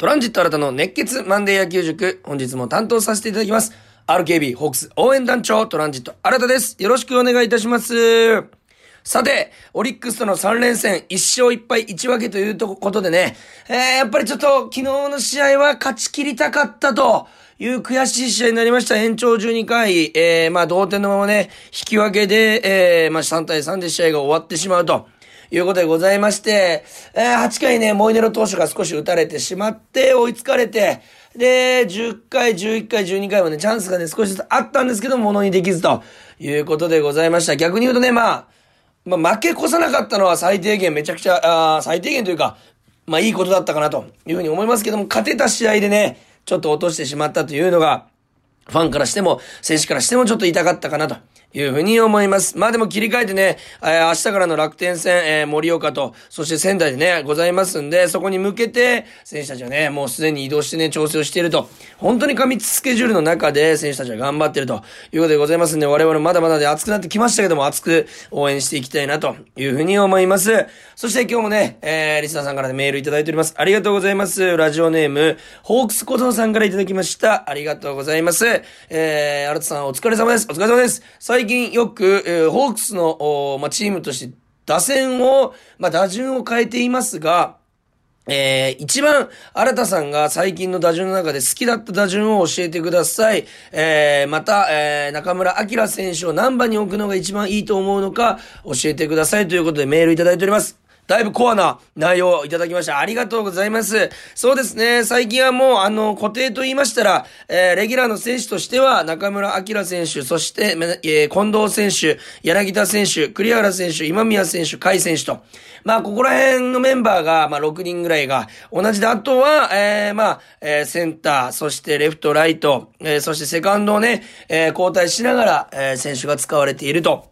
トランジット新たの熱血マンデー野球塾、本日も担当させていただきます。RKB ホークス応援団長トランジット新たです。よろしくお願いいたします。さて、オリックスとの3連戦、1勝1敗1分けということでね、えー、やっぱりちょっと昨日の試合は勝ち切りたかったという悔しい試合になりました。延長12回、えー、まあ同点のままね、引き分けで、えー、まあ3対3で試合が終わってしまうと。いうことでございまして、えー、8回ね、モイネロ投手が少し打たれてしまって、追いつかれて、で、10回、11回、12回もね、チャンスがね、少しずつあったんですけど、ものにできずということでございました。逆に言うとね、まあ、まあ、負け越さなかったのは最低限めちゃくちゃ、あ最低限というか、まあいいことだったかなというふうに思いますけども、勝てた試合でね、ちょっと落としてしまったというのが、ファンからしても、選手からしてもちょっと痛かったかなというふうに思います。まあでも切り替えてね、えー、明日からの楽天戦、えー、盛岡と、そして仙台でね、ございますんで、そこに向けて、選手たちはね、もうすでに移動してね、調整をしていると。本当に過密スケジュールの中で、選手たちは頑張っているということでございますんで、我々まだまだで熱くなってきましたけども、熱く応援していきたいなというふうに思います。そして今日もね、えー、リスナーさんから、ね、メールいただいております。ありがとうございます。ラジオネーム、ホークス小僧さんからいただきました。ありがとうございます。えー、新田さんお疲れ様です。お疲れ様です。最近よく、えー、ホークスの、まあ、チームとして打線を、まあ、打順を変えていますが、えー、一番、新田さんが最近の打順の中で好きだった打順を教えてください。えー、また、えー、中村明選手を何番に置くのが一番いいと思うのか教えてくださいということでメールいただいております。だいぶコアな内容をいただきました。ありがとうございます。そうですね。最近はもう、あの、固定と言いましたら、えー、レギュラーの選手としては、中村明選手、そして、えー、近藤選手、柳田選手、栗原選手、今宮選手、甲斐選手と、まあ、ここら辺のメンバーが、まあ、6人ぐらいが同じで、あとは、えー、まあ、えー、センター、そしてレフト、ライト、えー、そしてセカンドをね、えー、交代しながら、えー、選手が使われていると。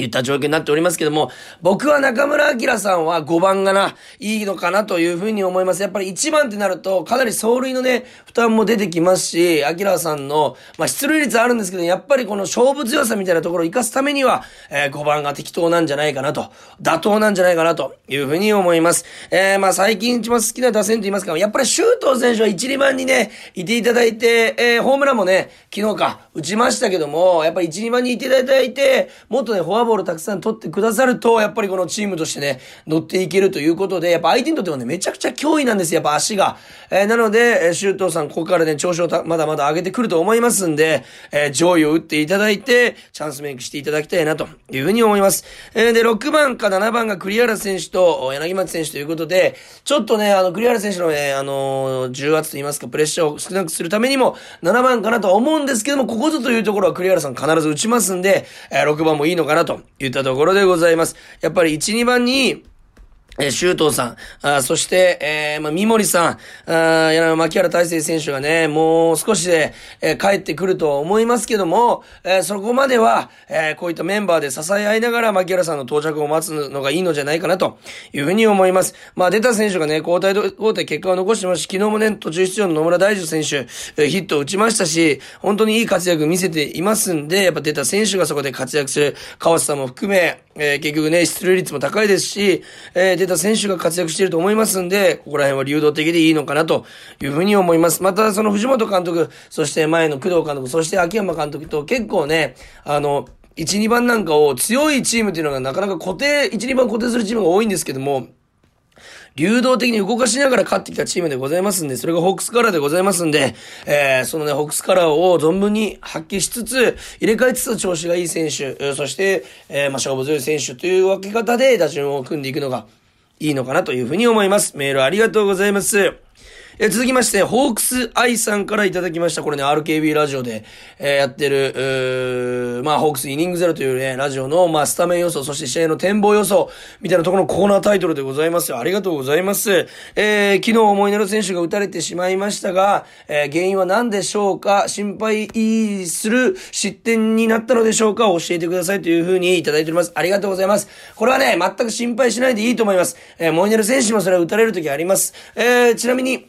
言った状況になっておりますけども、僕は中村明さんは5番がな、いいのかなというふうに思います。やっぱり1番ってなると、かなり走塁のね、負担も出てきますし、明さんの、まあ、出塁率あるんですけど、やっぱりこの勝負強さみたいなところを活かすためには、えー、5番が適当なんじゃないかなと、妥当なんじゃないかなというふうに思います。えー、まあ、最近一番好きな打線と言いますか、やっぱり周東選手は1、2番にね、いていただいて、えー、ホームランもね、昨日か、打ちましたけども、やっぱり1、2番にいていただいて、もっとね、フォアボールボールたくさん取ってくださると、やっぱりこのチームとしてね、乗っていけるということで、やっぱ相手にとってもね、めちゃくちゃ脅威なんです、やっぱ足が。えー、なので、えー、周東さん、ここからね、調子をまだまだ上げてくると思いますんで、えー、上位を打っていただいて、チャンスメイクしていただきたいなというふうに思います。えー、で、6番か7番が栗原選手と柳町選手ということで、ちょっとね、あの、栗原選手のね、あのー、重圧と言いますか、プレッシャーを少なくするためにも、7番かなとは思うんですけども、ここぞというところは栗原さん必ず打ちますんで、えー、6番もいいのかなと言ったところでございます。やっぱり1、2番に、え、周東さん、あそして、えー、まあ、三森さん、あや牧原大成選手がね、もう少しで、えー、帰ってくると思いますけども、えー、そこまでは、え、こういったメンバーで支え合いながら牧原さんの到着を待つのがいいのじゃないかなというふうに思います。まあ、出た選手がね、交代、交代結果を残してますし、昨日もね、途中出場の野村大樹選手、え、ヒットを打ちましたし、本当にいい活躍見せていますんで、やっぱ出た選手がそこで活躍する、川瀬さんも含め、えー、結局ね、出塁率も高いですし、えー、出た選手が活躍していると思いますんで、ここら辺は流動的でいいのかなというふうに思います。また、その藤本監督、そして前の工藤監督、そして秋山監督と結構ね、あの、1、2番なんかを強いチームっていうのがなかなか固定、1、2番固定するチームが多いんですけども、流動的に動かしながら勝ってきたチームでございますんで、それがホークスカラーでございますんで、えー、そのね、ホークスカラーを存分に発揮しつつ、入れ替えつつ調子がいい選手、そして、えー、まあ、勝負強い選手という分け方で打順を組んでいくのがいいのかなというふうに思います。メールありがとうございます。え続きまして、ホークスアイさんからいただきました。これね、RKB ラジオで、えー、やってる、まあ、ホークスイニングゼロというね、ラジオの、まあ、スタメン予想、そして試合の展望予想、みたいなところのコーナータイトルでございますよ。ありがとうございます。えー、昨日思い出の選手が打たれてしまいましたが、えー、原因は何でしょうか？心配する失点になったのでしょうか？教えてくださいというふうにいただいております。ありがとうございます。これはね、全く心配しないでいいと思います。えー、モイネル選手もそれは打たれるときあります。えー、ちなみに、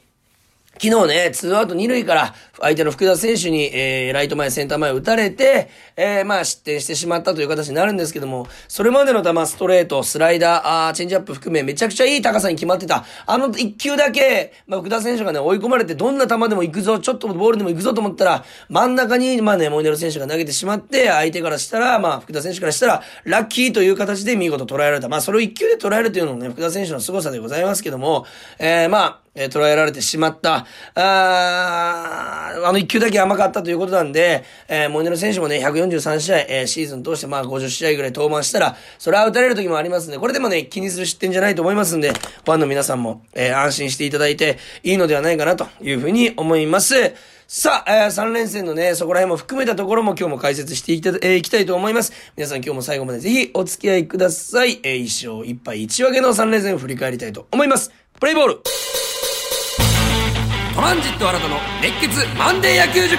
昨日ね、ツーアウト二塁から相手の福田選手に、えー、ライト前、センター前打たれて、えー、まあ失点してしまったという形になるんですけども、それまでの球、ストレート、スライダー、あーチェンジアップ含めめちゃくちゃいい高さに決まってた。あの一球だけ、まあ福田選手がね、追い込まれてどんな球でも行くぞ、ちょっとボールでも行くぞと思ったら、真ん中に、まあね、モイネロ選手が投げてしまって、相手からしたら、まあ福田選手からしたら、ラッキーという形で見事捉えられた。まあそれを一球で捉えるというのもね、福田選手の凄さでございますけども、えー、まあ、えー、捉えられてしまった。ああの一球だけ甘かったということなんで、えー、モイネロ選手もね、143試合、えー、シーズン通してまあ50試合ぐらい登板したら、それは打たれる時もありますんで、これでもね、気にする失点じゃないと思いますんで、ファンの皆さんも、えー、安心していただいていいのではないかなというふうに思います。さあ、えー、3連戦のね、そこら辺も含めたところも今日も解説していきた,、えー、いきたいと思います。皆さん今日も最後までぜひお付き合いください。えー、一勝一敗一分けの3連戦を振り返りたいと思います。プレイボールトランジット新たの熱血マンデー野球塾。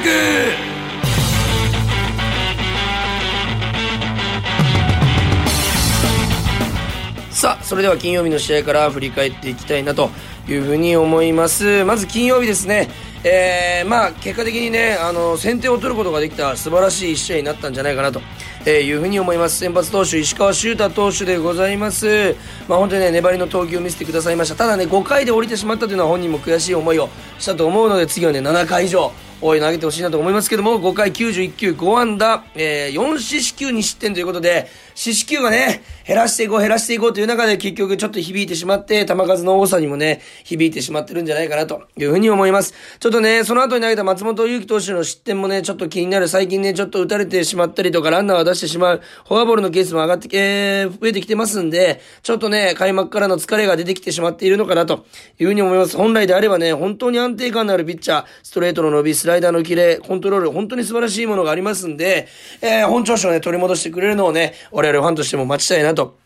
さあ、それでは金曜日の試合から振り返っていきたいなというふうに思います。まず金曜日ですね。えー、まあ、結果的にね、あの、先手を取ることができた素晴らしい一試合になったんじゃないかなと、えー、いうふうに思います。先発投手、石川修太投手でございます。まあ、本当にね、粘りの投球を見せてくださいました。ただね、5回で降りてしまったというのは本人も悔しい思いをしたと思うので、次はね、7回以上、応援投げてほしいなと思いますけども、5回91球5安打、えー、4四死球2失点ということで、四死球がね、減らしていこう、減らしていこうという中で結局ちょっと響いてしまって、球数の多さにもね、響いてしまってるんじゃないかなというふうに思います。ちょっとね、その後に投げた松本祐樹投手の失点もね、ちょっと気になる。最近ね、ちょっと打たれてしまったりとか、ランナーは出してしまう、フォアボールのケースも上がって、えー、増えてきてますんで、ちょっとね、開幕からの疲れが出てきてしまっているのかなというふうに思います。本来であればね、本当に安定感のあるピッチャー、ストレートの伸び、スライダーのキレ、コントロール、本当に素晴らしいものがありますんで、えー、本調子をね、取り戻してくれるのをね、我々ファンとしても待ちたいなと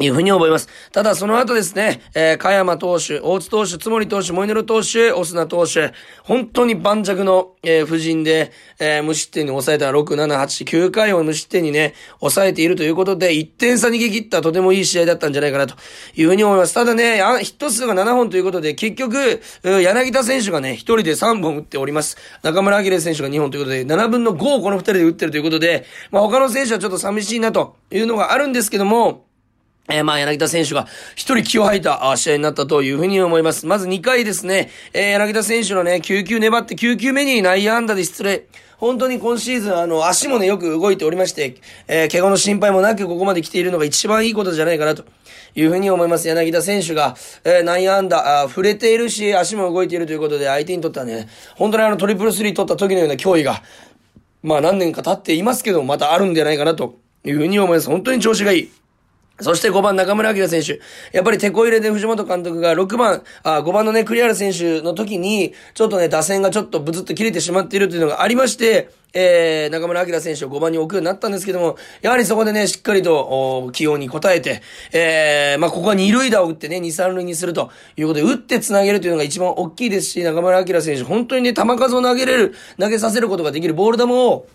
いうふうに思います。ただ、その後ですね、えー、加山投手、大津投手、津森投手、モイネロ投手、オスナ投手、本当に盤石の、えー、布陣で、えー、無失点に抑えた6、7、8、9回を無失点にね、抑えているということで、1点差逃げ切ったとてもいい試合だったんじゃないかなというふうに思います。ただね、あヒット数が7本ということで、結局、柳田選手がね、1人で3本打っております。中村明選手が2本ということで、7分の5をこの2人で打ってるということで、まあ他の選手はちょっと寂しいなというのがあるんですけども、えー、まあ、柳田選手が一人気を吐いた試合になったというふうに思います。まず2回ですね、えー、柳田選手のね、9球粘って9球目に内野安打で失礼。本当に今シーズン、あの、足もね、よく動いておりまして、えー、怪我の心配もなくここまで来ているのが一番いいことじゃないかなというふうに思います。柳田選手が、えー、内野安打、触れているし、足も動いているということで、相手にとってはね、本当にあの、トリプルスリー取った時のような脅威が、まあ何年か経っていますけど、またあるんじゃないかなというふうに思います。本当に調子がいい。そして5番中村明選手。やっぱり手こ入れで藤本監督が6番、あ、5番のね、栗原選手の時に、ちょっとね、打線がちょっとブツッと切れてしまっているというのがありまして、えー、中村明選手を5番に置くようになったんですけども、やはりそこでね、しっかりと、起用に応えて、えー、まあ、ここは二塁打を打ってね、二三塁にするということで、打って繋げるというのが一番大きいですし、中村明選手、本当にね、球数を投げれる、投げさせることができるボール球を、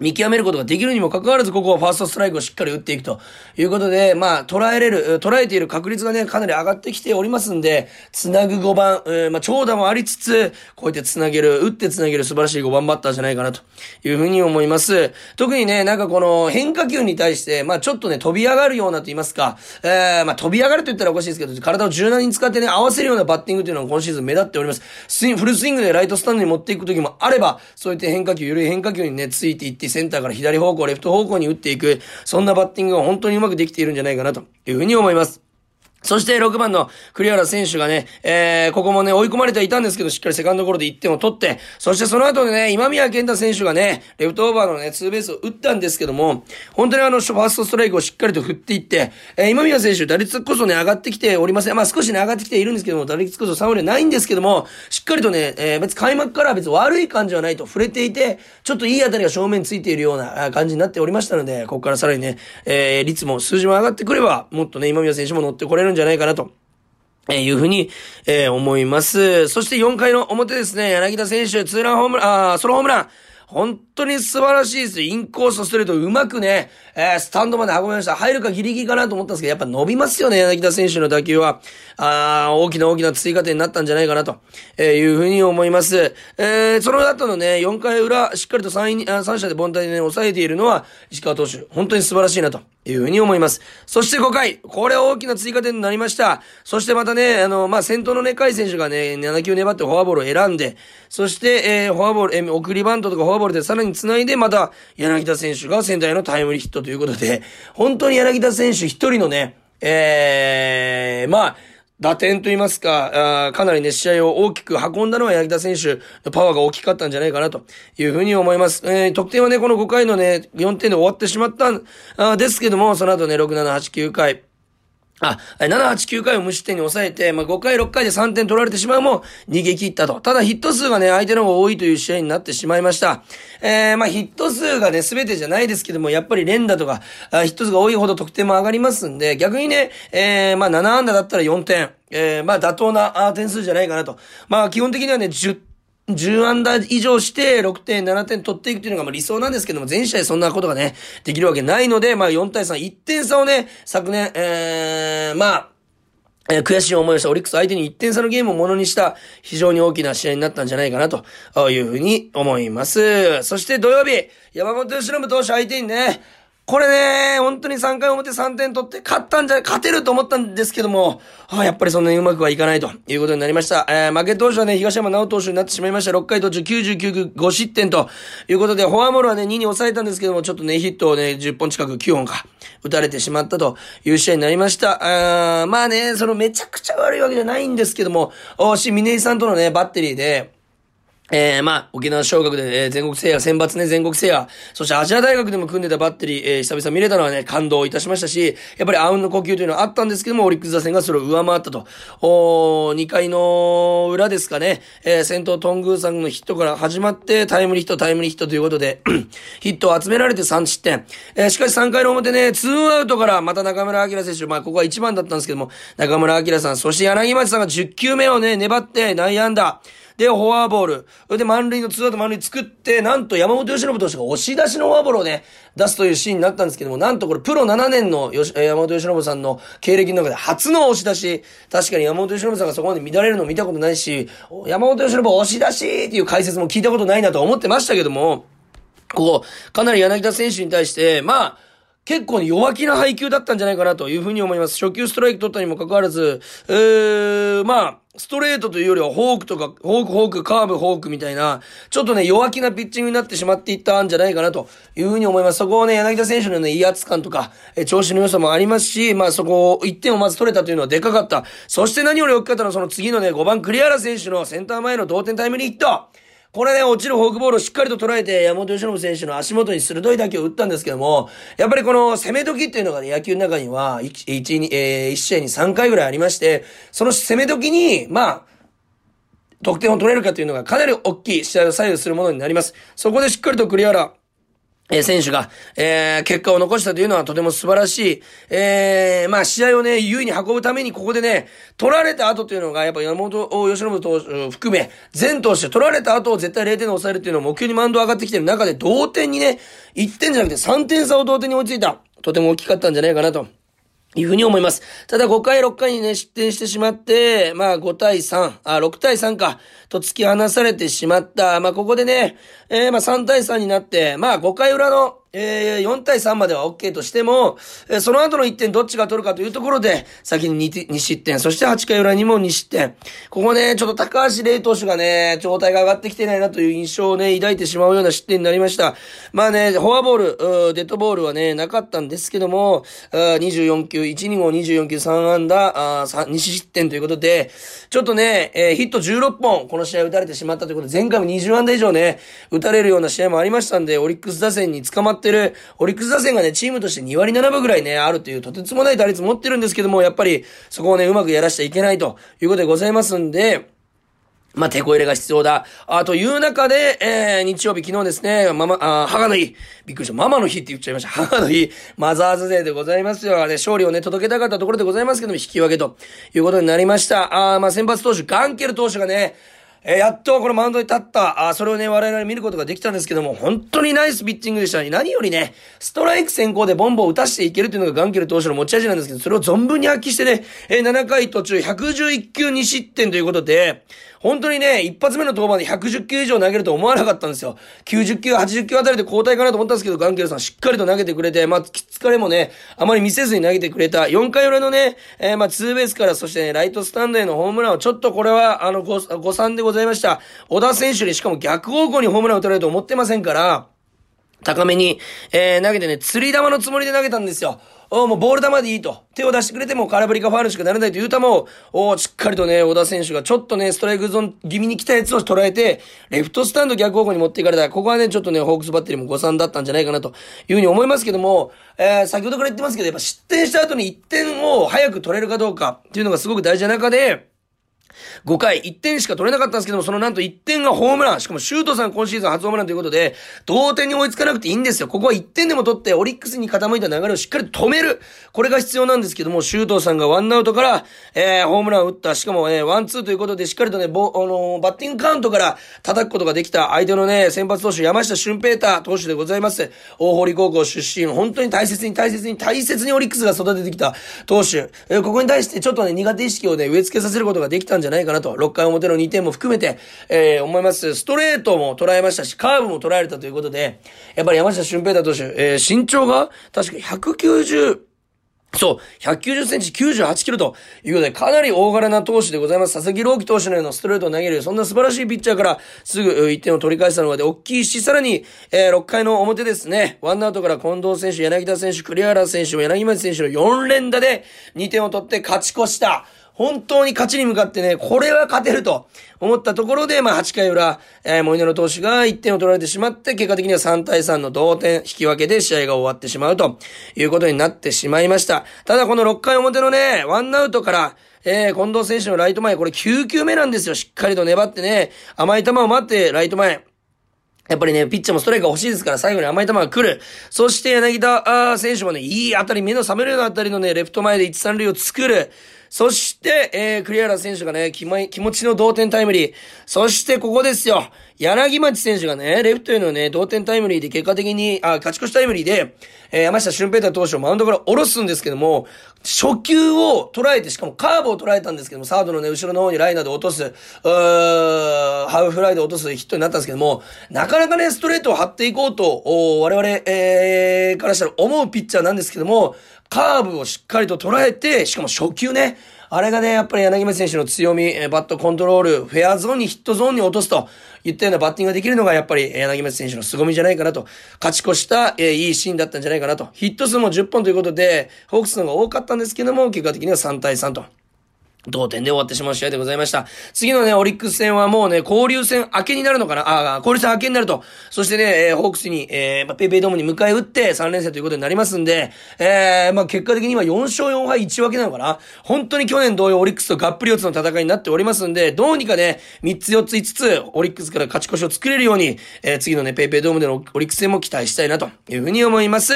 見極めることができるにもかかわらず、ここはファーストストライクをしっかり打っていくということで、まあ、捉えれる、捉えている確率がね、かなり上がってきておりますんで、つなぐ5番、えー、まあ、長打もありつつ、こうやってつなげる、打ってつなげる素晴らしい5番バッターじゃないかなというふうに思います。特にね、なんかこの変化球に対して、まあ、ちょっとね、飛び上がるようなと言いますか、えー、まあ、飛び上がると言ったらおかしいですけど、体を柔軟に使ってね、合わせるようなバッティングというのが今シーズン目立っております。スイン、フルスイングでライトスタンドに持っていく時もあれば、そういった変化球、緩い変化球にね、ついていって、センターから左方向、レフト方向に打っていく、そんなバッティングが本当にうまくできているんじゃないかなというふうに思います。そして6番の栗原選手がね、えー、ここもね、追い込まれてはいたんですけど、しっかりセカンドゴロで1点を取って、そしてその後でね、今宮健太選手がね、レフトオーバーのね、ツーベースを打ったんですけども、本当にあの、ファーストストライクをしっかりと振っていって、えー、今宮選手、打率こそね、上がってきておりません。まあ少しね、上がってきているんですけども、打率こそ3割ないんですけども、しっかりとね、えー、別開幕から別悪い感じはないと触れていて、ちょっといい当たりが正面ついているような感じになっておりましたので、ここからさらにね、えー、率も数字も上がってくれば、もっとね、今宮選手も乗ってこれるんじゃないかなと。えー、いうふうに、えー、思います。そして4回の表ですね、柳田選手、ツーランホームラン、あソロホームラン。本当に素晴らしいです。インコースとストレートうまくね、えー、スタンドまで運びました。入るかギリギリかなと思ったんですけど、やっぱ伸びますよね、柳田選手の打球は。あ大きな大きな追加点になったんじゃないかなと、えいうふうに思います。えー、その後のね、4回裏、しっかりと3位3者で凡退でね、抑えているのは、石川投手。本当に素晴らしいなと。いうふうに思います。そして5回、これ大きな追加点になりました。そしてまたね、あの、まあ、先頭のね、甲斐選手がね、7球粘ってフォアボールを選んで、そして、えー、フォアボール、えー、送りバントとかフォアボールでさらに繋いで、また、柳田選手が仙台のタイムリーヒットということで、本当に柳田選手一人のね、えー、まあ、打点と言いますか、あかなりね、試合を大きく運んだのは柳田選手のパワーが大きかったんじゃないかなというふうに思います。えー、得点はね、この5回のね、4点で終わってしまったんあですけども、その後ね、6、7、8、9回、あ、7、8、9回を無失点に抑えて、まあ、5回、6回で3点取られてしまうも逃げ切ったと。ただヒット数がね、相手の方が多いという試合になってしまいました。えー、まあ、ヒット数がね、すべてじゃないですけども、やっぱり連打とか、あヒット数が多いほど得点も上がりますんで、逆にね、えー、まあ、7安打だったら4点。えー、まあ、妥当な点数じゃないかなと。まあ、基本的にはね、10 10安打以上して6点、7点取っていくというのがまあ理想なんですけども、全試合そんなことがね、できるわけないので、まあ4対3、1点差をね、昨年、えー、まあ、えー、悔しい思いをしたオリックス相手に1点差のゲームをものにした非常に大きな試合になったんじゃないかなというふうに思います。そして土曜日、山本由伸投手相手にね、これね、本当に3回表3点取って勝ったんじゃ、勝てると思ったんですけども、はあ、やっぱりそんなにうまくはいかないということになりました。えー、負け投手はね、東山直投手になってしまいました。6回途中99 5失点ということで、フォアボールはね、2に抑えたんですけども、ちょっとね、ヒットをね、10本近く9本か、打たれてしまったという試合になりました。あまあね、そのめちゃくちゃ悪いわけじゃないんですけども、おし、峰井さんとのね、バッテリーで、えー、まあ、沖縄小学で、えー、全国制覇、選抜ね、全国制覇、そしてアジア大学でも組んでたバッテリー、えー、久々見れたのはね、感動いたしましたし、やっぱりアウンの呼吸というのはあったんですけども、オリックス打線がそれを上回ったと。お2回の裏ですかね、えー、先頭トングーさんのヒットから始まって、タイムリーヒット、タイムリーヒットということで ヒットを集められて3失点。えー、しかし3回の表ね、2アウトからまた中村明選手、まあ、ここは1番だったんですけども、中村明さん、そして柳町さんが10球目をね、粘って内野安打。で、フォアボール。それで満塁のツーアウト満塁作って、なんと山本由伸投手が押し出しのフォアボールをね、出すというシーンになったんですけども、なんとこれプロ7年のよし山本由伸さんの経歴の中で初の押し出し。確かに山本由伸さんがそこまで乱れるの見たことないし、山本由伸押し出しっていう解説も聞いたことないなと思ってましたけども、ここ、かなり柳田選手に対して、まあ、結構ね弱気な配球だったんじゃないかなというふうに思います。初球ストライク取ったにもかかわらず、えー、まあ、ストレートというよりはフォークとか、フォーク、フォーク、カーブ、フォークみたいな、ちょっとね、弱気なピッチングになってしまっていったんじゃないかなというふうに思います。そこをね、柳田選手のね、威圧感とか、え調子の良さもありますし、まあそこを1点をまず取れたというのはでかかった。そして何より大きかったのはその次のね、5番栗原選手のセンター前の同点タイムリーヒット。これね、落ちるフォークボールをしっかりと捉えて、山本由伸選手の足元に鋭い打球を打ったんですけども、やっぱりこの攻め時っていうのがね、野球の中には1、1、えー、1試合に3回ぐらいありまして、その攻め時に、まあ、得点を取れるかというのがかなり大きい試合を左右するものになります。そこでしっかりと栗原、え選手が、えー、結果を残したというのはとても素晴らしい。えー、まあ試合をね、優位に運ぶためにここでね、取られた後というのが、やっぱ山本由伸投手含め、全投手取られた後を絶対0点で抑えるっていうのを目標にマウンド上がってきてる中で同点にね、1点じゃなくて3点差を同点に追いついた。とても大きかったんじゃないかなと。いうふうに思います。ただ5回6回にね、失点してしまって、まあ5対3、あ、6対3か、と突き放されてしまった。まあここでね、えー、まあ3対3になって、まあ5回裏の、えー、4対3までは OK としても、えー、その後の1点どっちが取るかというところで、先に 2, 2失点、そして8回裏にも2失点。ここね、ちょっと高橋礼投手がね、状態が上がってきてないなという印象をね、抱いてしまうような失点になりました。まあね、フォアボール、デッドボールはね、なかったんですけども、24球、1、2号24球3安打、2失点ということで、ちょっとね、えー、ヒット16本、この試合打たれてしまったということで、前回も20安打以上ね、打たれるような試合もありましたんで、オリックス打線に捕まっててる、オリックス打線がね、チームとして2割7分ぐらいね、あるという、とてつもない打率持ってるんですけども、やっぱり、そこをね、うまくやらしちゃいけないということでございますんで、まあ、手こ入れが必要だ。あ、という中で、えー、日曜日昨日ですね、ママ、あ、母の日。びっくりした。ママの日って言っちゃいました。母の日。マザーズデーでございますよ。ね、勝利をね、届けたかったところでございますけども、引き分けということになりました。あ、まあ、先発投手、ガンケル投手がね、えー、やっとこのマウンドに立った、あそれをね、我々見ることができたんですけども、本当にナイスピッチングでした。何よりね、ストライク先行でボンボン打たしていけるというのがガンケル投手の持ち味なんですけど、それを存分に発揮してね、えー、7回途中111球2失点ということで、本当にね、一発目の登板で110球以上投げると思わなかったんですよ。90球、80球あたりで交代かなと思ったんですけど、ガンケルさんしっかりと投げてくれて、まあ、疲れもね、あまり見せずに投げてくれた。4回裏のね、えー、まあ、ツーベースから、そしてね、ライトスタンドへのホームランを、ちょっとこれは、あの、誤、誤算でございました。小田選手にしかも逆方向にホームランを打たれると思ってませんから、高めに、えー、投げてね、釣り玉のつもりで投げたんですよ。おもうボール球でいいと。手を出してくれても空振りかファールしかならないという球を、おしっかりとね、小田選手がちょっとね、ストライクゾーン気味に来たやつを捉えて、レフトスタンド逆方向に持っていかれた。ここはね、ちょっとね、ホークスバッテリーも誤算だったんじゃないかなというふうに思いますけども、えー、先ほどから言ってますけど、やっぱ失点した後に1点を早く取れるかどうかっていうのがすごく大事な中で、5回1点しか取れなかったんですけども、そのなんと1点がホームラン。しかもシュートさん今シーズン初ホームランということで、同点に追いつかなくていいんですよ。ここは1点でも取って、オリックスに傾いた流れをしっかり止める。これが必要なんですけども、シュートさんがワンアウトから、えー、ホームランを打った。しかも、えー、ワンツーということで、しっかりとね、ボ、あのー、バッティングカウントから叩くことができた相手のね、先発投手、山下俊平太投手でございます。大堀高校出身、本当に大切に大切に大切にオリックスが育ててきた投手。えー、ここに対してちょっとね、苦手意識をね、植え付けさせることができたんじゃないかなと。6回表の2点も含めて、えー、思います。ストレートも捉えましたし、カーブも捉えれたということで、やっぱり山下俊平太投手、えー、身長が確か190、そう、190センチ98キロということで、かなり大柄な投手でございます。佐々木朗希投手のようなストレートを投げる、そんな素晴らしいピッチャーからすぐ1点を取り返したので、大きいし、さらに、えー、6回の表ですね、ワンアウトから近藤選手、柳田選手、栗原選手、柳町選手の4連打で2点を取って勝ち越した。本当に勝ちに向かってね、これは勝てると思ったところで、まあ8回裏、えー、モイネロ投手が1点を取られてしまって、結果的には3対3の同点、引き分けで試合が終わってしまうということになってしまいました。ただこの6回表のね、ワンアウトから、えー、近藤選手のライト前、これ9球目なんですよ。しっかりと粘ってね、甘い球を待って、ライト前、やっぱりね、ピッチャーもストライクが欲しいですから、最後に甘い球が来る。そして柳田選手もね、いい当たり、目の覚めるような当たりのね、レフト前で1、3塁を作る。そして、えー、栗原選手がね、気ま気持ちの同点タイムリー。そしてここですよ。柳町選手がね、レフトへのね、同点タイムリーで結果的に、あ、勝ち越しタイムリーで、えー、山下俊平太投手をマウンドから下ろすんですけども、初球を捉えて、しかもカーブを捉えたんですけども、サードのね、後ろの方にライナーで落とす、うーハーフフライで落とすヒットになったんですけども、なかなかね、ストレートを張っていこうと、お我々、えー、からしたら思うピッチャーなんですけども、カーブをしっかりと捉えて、しかも初球ね、あれがね、やっぱり柳町選手の強み、バットコントロール、フェアゾーンにヒットゾーンに落とすといったようなバッティングができるのが、やっぱり柳町選手の凄みじゃないかなと。勝ち越した、え、いいシーンだったんじゃないかなと。ヒット数も10本ということで、ホークスの方が多かったんですけども、結果的には3対3と。同点で終わってしまう試合でございました。次のね、オリックス戦はもうね、交流戦明けになるのかな？ああ、交流戦明けになると。そしてね、えー、ホークスに、えー、まペイペイドームに迎え撃って3連戦ということになりますんで、えー、まあ結果的には4勝4敗1分けなのかな？本当に去年同様オリックスとがっぷり四つの戦いになっておりますんで、どうにかね、3つ4つ5つ、オリックスから勝ち越しを作れるように、えー、次のね、ペイペイドームでのオリックス戦も期待したいなというふうに思います。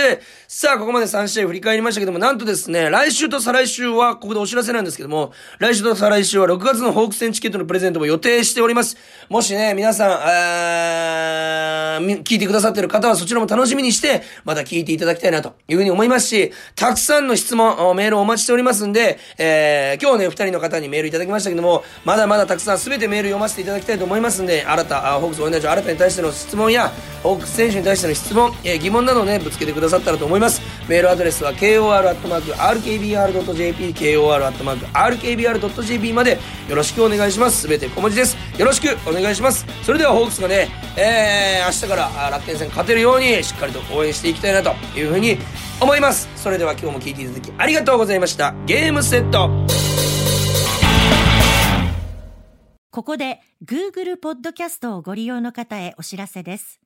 さあ、ここまで3試合振り返りましたけども、なんとですね、来週と再来週は、ここでお知らせなんですけども、来週と再来週は6月のホークス戦チケットのプレゼントも予定しております。もしね、皆さん、あ聞いてくださってる方はそちらも楽しみにして、また聞いていただきたいなというふうに思いますし、たくさんの質問、メールをお待ちしておりますんで、えー、今日ね、2人の方にメールいただきましたけども、まだまだたくさん全てメール読ませていただきたいと思いますんで、新た、ホークス応援団長新たに対しての質問や、ホークス選手に対しての質問、えー、疑問などをね、ぶつけてくださったらと思います。メールアドレスは kor.rkbr.jp、kor.rkbr.jp までよろしくお願いします。すべて小文字です。よろしくお願いします。それではホークスがね、えー、明日から楽天戦勝てるようにしっかりと応援していきたいなというふうに思います。それでは今日も聴いていただきありがとうございました。ゲームセットここで Google ポッドキャストをご利用の方へお知らせです。